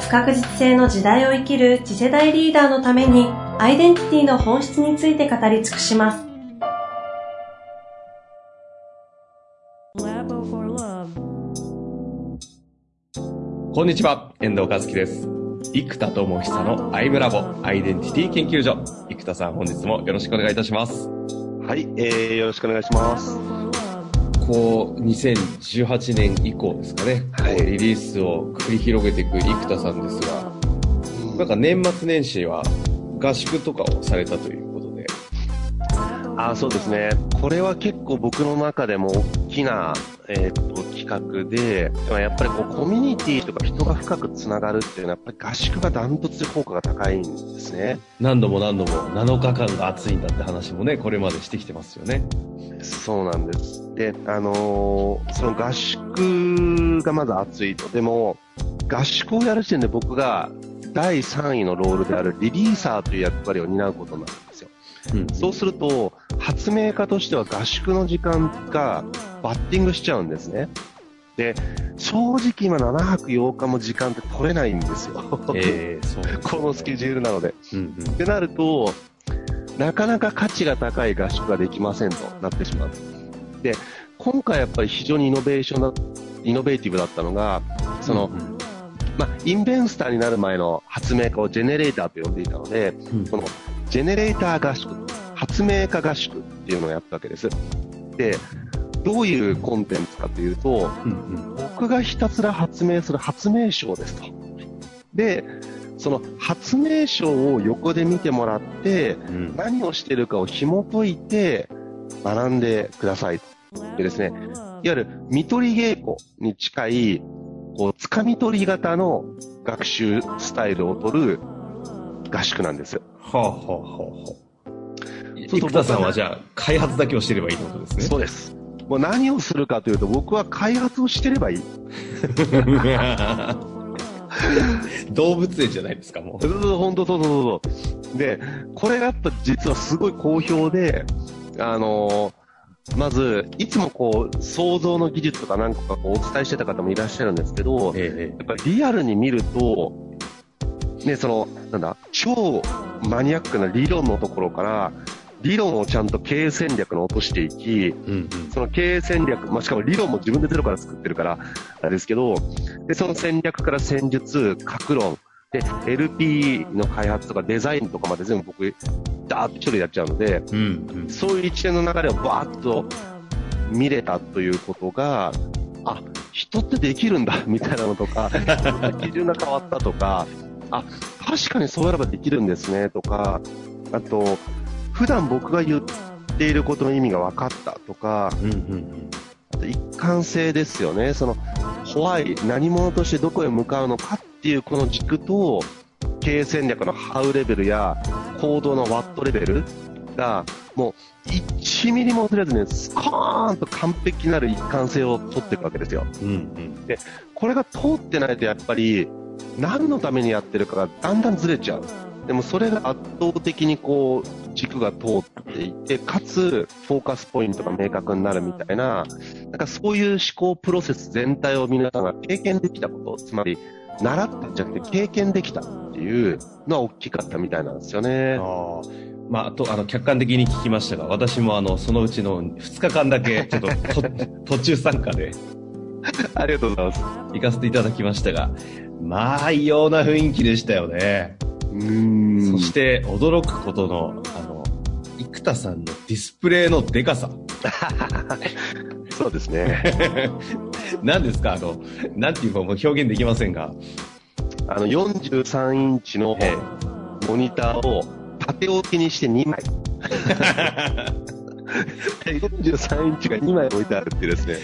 不確実性の時代を生きる次世代リーダーのためにアイデンティティの本質について語り尽くします。こんにちは、遠藤和樹です。生田智久のアイムラボアイデンティティ研究所。生田さん、本日もよろしくお願いいたします。はい、えー、よろしくお願いします。こう、2018年以降ですかね、はい、リリースを繰り広げていく生田さんですが、なんか年末年始は合宿とかをされたということで。あそうですね。これは結構僕の中でも大きな、えー、っと、企画で、やっぱりこうコミュニティとか人が深くつながるっていうのは、やっぱり合宿がダントツで効果が高いんですね。何度も何度も7日間が暑いんだって話もね、これまでしてきてますよね。そうなんです。で、あのー、その合宿がまず暑いと。でも、合宿をやる時点で僕が第3位のロールであるリリーサーという役割を担うことになるんですよ。うん、そうすると、発明家としては合宿の時間がバッティングしちゃうんですね。で、正直今7泊8日も時間って取れないんですよ。えー、そう このスケジュールなので。うんうん、ってなると、なかなか価値が高い合宿ができませんとなってしまう。で、今回やっぱり非常にイノベーションだ、イノベーティブだったのが、その、うんうん、まあ、インベンスターになる前の発明家をジェネレーターと呼んでいたので、うん、このジェネレーター合宿、発明家合宿っていうのをやったわけです。で、どういうコンテンツかというと、うんうん、僕がひたすら発明する発明賞ですと。で、その発明書を横で見てもらって、うん、何をしてるかを紐解いて学んでください。でですね、いわゆる見取り稽古に近い、こう、つかみ取り型の学習スタイルを取る合宿なんです。はあ、はあはあはあ、生田さんはじゃあ、開発だけをしてればいいってことですね。そうです。もう何をするかというと、僕は開発をしてればいい。動物園じゃないですか、もう。そうそう、本当そうそうそう。で、これがやっぱ実はすごい好評で、あのー、まず、いつもこう、想像の技術とか何個かこうお伝えしてた方もいらっしゃるんですけど、ええ、やっぱりリアルに見ると、ね、その、なんだ、超マニアックな理論のところから、理論をちゃんと経営戦略に落としていき、うんうん、その経営戦略、まあ、しかも理論も自分でゼロから作ってるから、ですけど、で、その戦略から戦術、格論、で、LP の開発とかデザインとかまで全部僕、ダーッと一人でやっちゃうので、うんうん、そういう一連の流れをバーッと見れたということが、あ、人ってできるんだ、みたいなのとか、基準が変わったとか、あ、確かにそうやればできるんですね、とか、あと、普段僕が言っていることの意味が分かったとか、うんうんうんあと一貫性ですよね。その、怖い、何者としてどこへ向かうのかっていうこの軸と、経営戦略のハウレベルや行動のワットレベルが、もう1ミリもずれずにスコーンと完璧なる一貫性を取っていくわけですよ。うんうん、で、これが通ってないとやっぱり、何のためにやってるかがだんだんずれちゃう。でもそれが圧倒的にこう、軸が通っていて、かつ、フォーカスポイントが明確になるみたいな、なんかそういう思考プロセス全体を皆さんが経験できたこと、つまり、習ったんじゃなくて経験できたっていうのは大きかったみたいなんですよね。あまあ、あと、あの、客観的に聞きましたが、私もあの、そのうちの2日間だけ、ちょっと 途中参加で ありがとうございます。行かせていただきましたが、まあ、異様な雰囲気でしたよね。うんそして驚くことの、田さんのディスプレイのデカさ。そうですね。何ですか？あの、なんていうかもう表現できませんが。あの、43インチのモニターを縦置きにして2枚。43インチが2枚置いてあるってですね。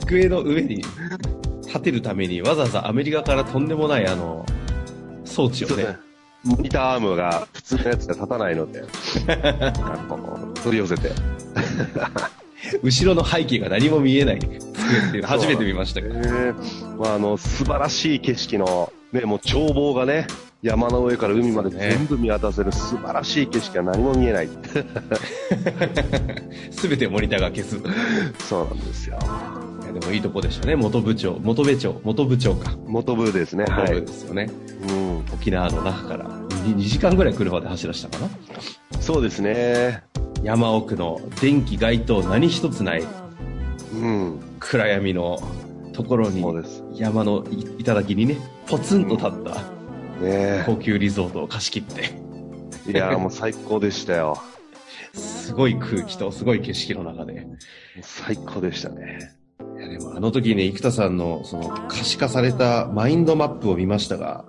机の上に立てるためにわざわざアメリカからとんでもないあの、装置をね、モニターアームが普通のやつで立たないので、あの取り寄せて。後ろの背景が何も見えない机っていうの初めて見ましたけど。えーまあ、あの、素晴らしい景色の、ね、もう眺望がね、山の上から海まで全部見渡せる素晴らしい景色が何も見えない。すべてモニターが消す。い そうなんですよ。やでもいいとこでしたね、元部長。元部長。元部長か。元部ですね。は元部い。ですよね。うん。沖縄の中から2。2時間ぐらい車で走らせたかな。そうですね。山奥の電気街灯何一つないうん。暗闇のところに。山のい頂にね、ポツンと立ったね高級リゾートを貸し切って、いやーもう最高でしたよ。すごい空気とすごい景色の中で。最高でしたね。でもあの時ね、生田さんのその可視化されたマインドマップを見ましたが、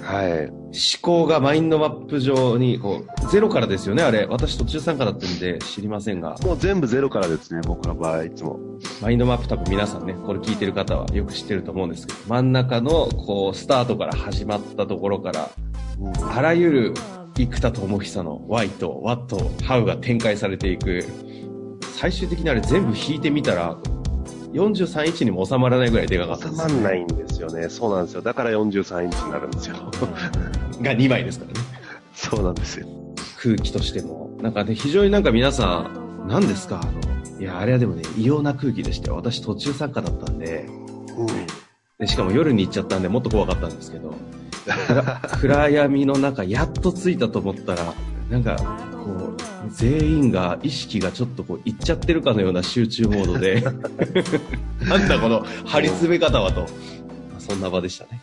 はい。思考がマインドマップ上に、こう、ゼロからですよね、あれ。私途中参加だったんで知りませんが、もう全部ゼロからですね、僕の場合、いつも。マインドマップ多分皆さんね、これ聞いてる方はよく知ってると思うんですけど、真ん中の、こう、スタートから始まったところから、あらゆる生田智久の Y と What、How が展開されていく、最終的にあれ全部引いてみたら、43インチにも収まらないぐらいでかかったん収ですよまんないんですよね。そうなんですよ。だから43インチになるんですよ。が2枚ですからね。そうなんですよ。空気としても。なんかね、非常になんか皆さん、何ですか？あの、いや、あれはでもね、異様な空気でしたよ。私途中参加だったんで、でしかも夜に行っちゃったんでもっと怖かったんですけど、暗暗闇の中、やっと着いたと思ったら、なんか、全員が意識がちょっとこう、いっちゃってるかのような集中モードで、なんだこの張り詰め方はと。そんな場でしたね。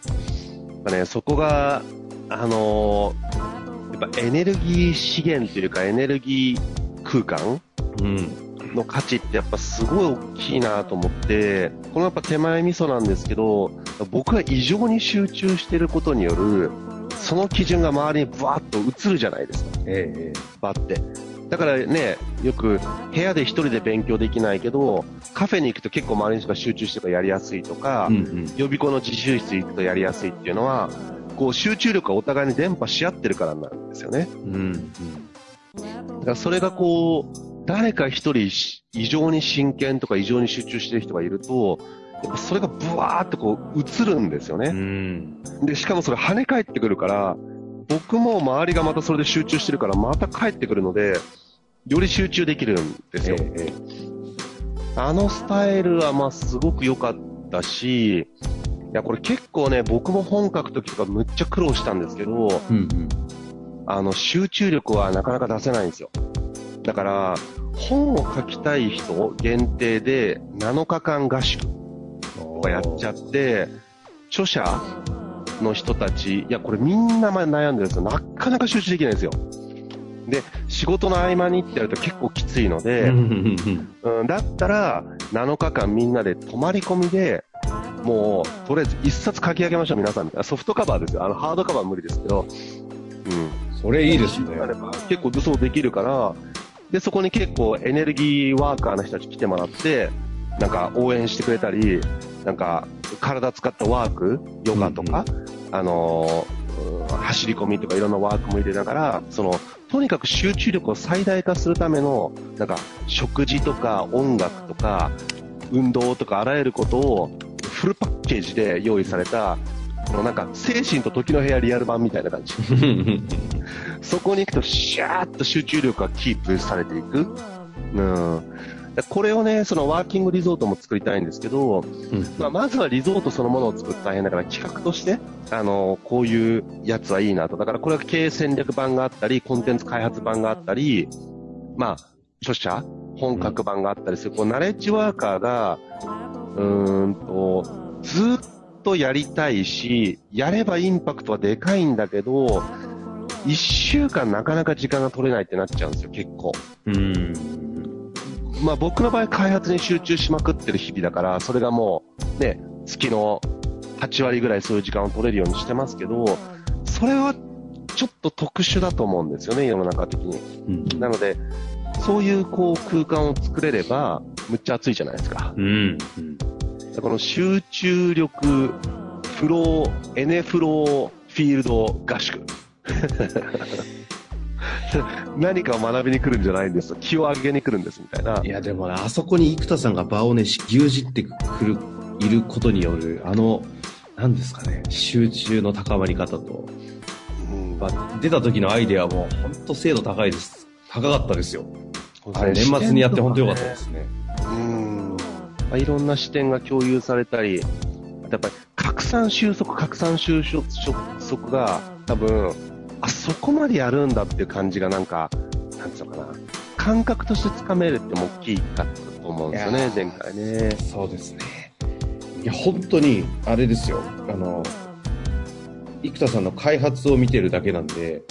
ね、そこが、あのーやっぱエネルギー資源というかエネルギー空間うん。の価値ってやっぱすごい大きいなと思って、このやっぱ手前味噌なんですけど、僕が異常に集中してることによる、その基準が周りにブワーッと映るじゃないですか。ええバって。だからね、よく部屋で一人で勉強できないけど、カフェに行くと結構周りの人が集中してるからやりやすいとか、うんうん。予備校の自習室行くとやりやすいっていうのは、こう集中力がお互いに伝播し合ってるからなんですよね。うんうん。だからそれがこう、誰か一人し異常に真剣とか異常に集中してる人がいると、やっぱそれがブワーってこう映るんですようね。ん。で、しかもそれ跳ね返ってくるから、僕も周りがまたそれで集中してるからまた帰ってくるので、より集中できるんですよ。ええあのスタイルはまあすごく良かったし、いやこれ結構ね、僕も本書くときとかむっちゃ苦労したんですけど、うんうん。あの集中力はなかなか出せないんですよ。だから、本を書きたい人限定で7日間合宿とかやっちゃって、著者の人たち、いやこれみんな悩んでるんですよ。なかなか集中できないんですよ。で、仕事の合間にってやると結構きついので、うんだったら、7日間みんなで泊まり込みで、もう、とりあえず一冊書き上げましょう、皆さんみたいな。ソフトカバーですよ。あの、ハードカバーは無理ですけど。うん。それいいですね。結構そうできるから、で、そこに結構エネルギーワーカーの人たち来てもらって、なんか応援してくれたり、なんか体使ったワーク、ヨガとか、あのーうん走り込みとかいろんなワークも入れながら、その、とにかく集中力を最大化するための、なんか食事とか音楽とか運動とかあらゆることをフルパッケージで用意された、このなんか精神と時の部屋リアル版みたいな感じ。そこに行くと、シャーッと集中力がキープされていく。うん。これをね、そのワーキングリゾートも作りたいんですけど、まあ、まずはリゾートそのものを作ると大変だから企画として、あの、こういうやつはいいなと。だからこれは経営戦略版があったり、コンテンツ開発版があったり、まあ、著者、本格版があったりする、こう、ナレッジワーカーが、うーんと、ずっとやりたいし、やればインパクトはでかいんだけど、一週間なかなか時間が取れないってなっちゃうんですよ、結構。うん。まあ僕の場合開発に集中しまくってる日々だから、それがもうね、月の8割ぐらいそういう時間を取れるようにしてますけど、それはちょっと特殊だと思うんですよね、世の中的に。うん。なので、そういうこう空間を作れれば、むっちゃ暑いじゃないですか。うん。だこの集中力、フロー、エネフローフィールド合宿。何かを学びに来るんじゃないんです気を上げに来るんですみたいな。いや、でもね、あそこに生田さんが場をね、牛耳ってくる、いることによる、あの、なんですかね、集中の高まり方と、うんまあ、出た時のアイデアも本当精度高いです。高かったですよ。あれ年末にやって本当良かったですね。うん。まあ、いろんな視点が共有されたり、やっぱり拡散収束、拡散収束が多分、あそこまでやるんだっていう感じがなんか、なんつうのかな、感覚としてつかめるっても大きかったと思うんですよね前回ね。そうですね。いや、本当に、あれですよ。あの、生田さんの開発を見てるだけなんで、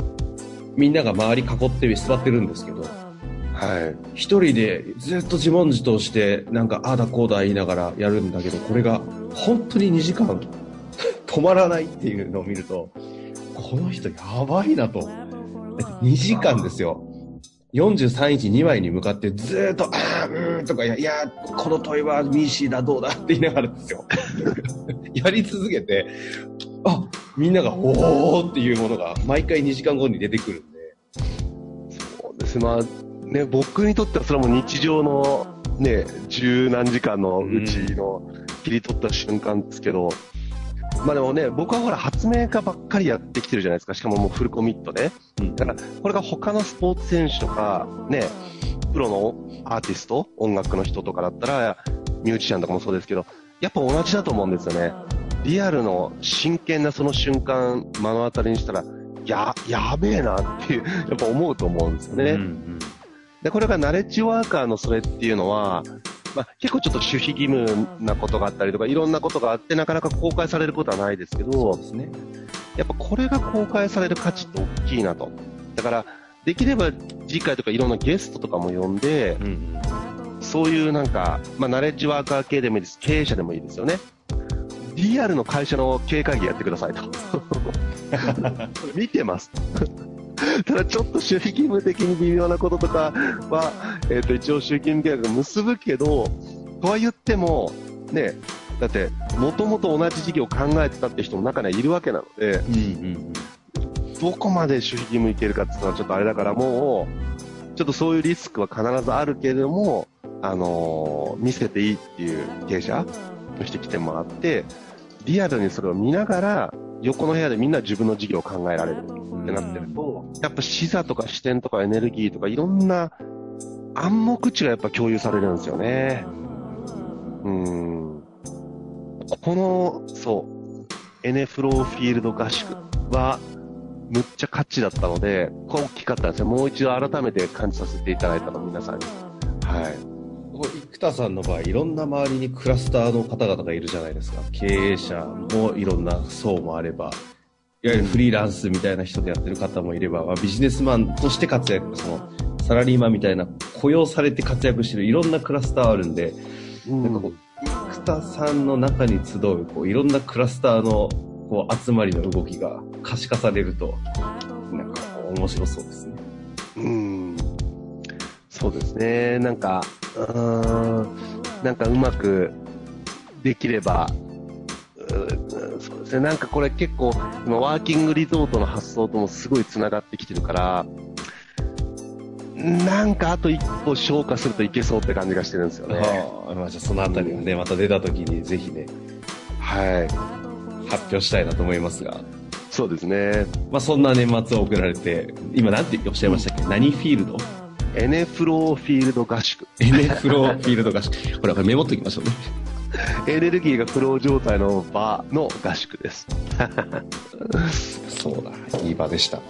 みんなが周り囲って座ってるんですけど、はい。一人でずっと自問自答して、なんか、ああだこうだ言いながらやるんだけど、これが本当に2時間止まらないっていうのを見ると、この人やばいなと。2時間ですよ。43インチ2枚に向かってずーっと、ああ、うーんとか、いや、いやこの問いはミーシーだ、どうだって言いながらですよ。やり続けて、あ、みんなが、おーっていうものが毎回2時間後に出てくるんで、そうです。まあ、ね、僕にとってはそれはもう日常のね、十何時間のうちの切り取った瞬間ですけど、まあでもね、僕はほら発明家ばっかりやってきてるじゃないですか。しかももうフルコミットね。うんだから、これが他のスポーツ選手とか、ね、プロのアーティスト、音楽の人とかだったら、ミュージシャンとかもそうですけど、やっぱ同じだと思うんですよね。リアルの真剣なその瞬間、目の当たりにしたら、や、やべえなっていう、やっぱ思うと思うんですよね。うんうんで、これがナレッジワーカーのそれっていうのは、まあ、結構ちょっと守秘義務なことがあったりとか、いろんなことがあって、なかなか公開されることはないですけそうどで、すね。やっぱこれが公開される価値って大きいなと。だから、できれば次回とかいろんなゲストとかも呼んで、うんうんそういうなんか、まあ、ナレッジワーカー系でもいいです。経営者でもいいですよね。リアルの会社の経営会議やってくださいと。見てます。ただちょっと守秘義務的に微妙なこととかは、えっ、と、一応集金契約結ぶけど、とは言っても、ね、だって、もともと同じ事業を考えてたって人も中にはいるわけなので、うんうんどこまで守秘義務いけるかっていうのはちょっとあれだからもう、ちょっとそういうリスクは必ずあるけれども、あのー見せていいっていう経営者の人来てもらって、リアルにそれを見ながら、横の部屋でみんな自分の事業を考えられる。うんってなってると、やっぱ視座とか視点とかエネルギーとかいろんな暗黙知がやっぱ共有されるんですよね。うん。この、そう、エネフローフィールド合宿は、むっちゃ価値だったので、これ大きかったんですよ。もう一度改めて感じさせていただいたの、皆さんに。はい。これ生田さんの場合、いろんな周りにクラスターの方々がいるじゃないですか。経営者もいろんな層もあれば、いわゆるフリーランスみたいな人でやってる方もいれば、まあ、ビジネスマンとして活躍、その、サラリーマンみたいな雇用されて活躍してるいろんなクラスターあるんで、なんかこう、生田さんの中に集う、こう、いろんなクラスターの、こう、集まりの動きが可視化されると、なんかこう、面白そうですね。うん。そうですね。なんか、うーん、なんかうまくできれば、そうですね。なんかこれ結構、今ワーキングリゾートの発想ともすごい繋がってきてるから、なんかあと一歩消化するといけそうって感じがしてるんですよね。はあ、まあ、じゃあそのあたりはね、また出た時にぜひね、はい。発表したいなと思いますが、そうですね。まあそんな年末を送られて、今なんておっしゃいましたっけ、何フィールド？エネフローフィールド合宿。エネフローフィールド合宿。これはこれメモっときましょうね。エネルギーがフロー状態の場の合宿です。そうだ、いい場でした。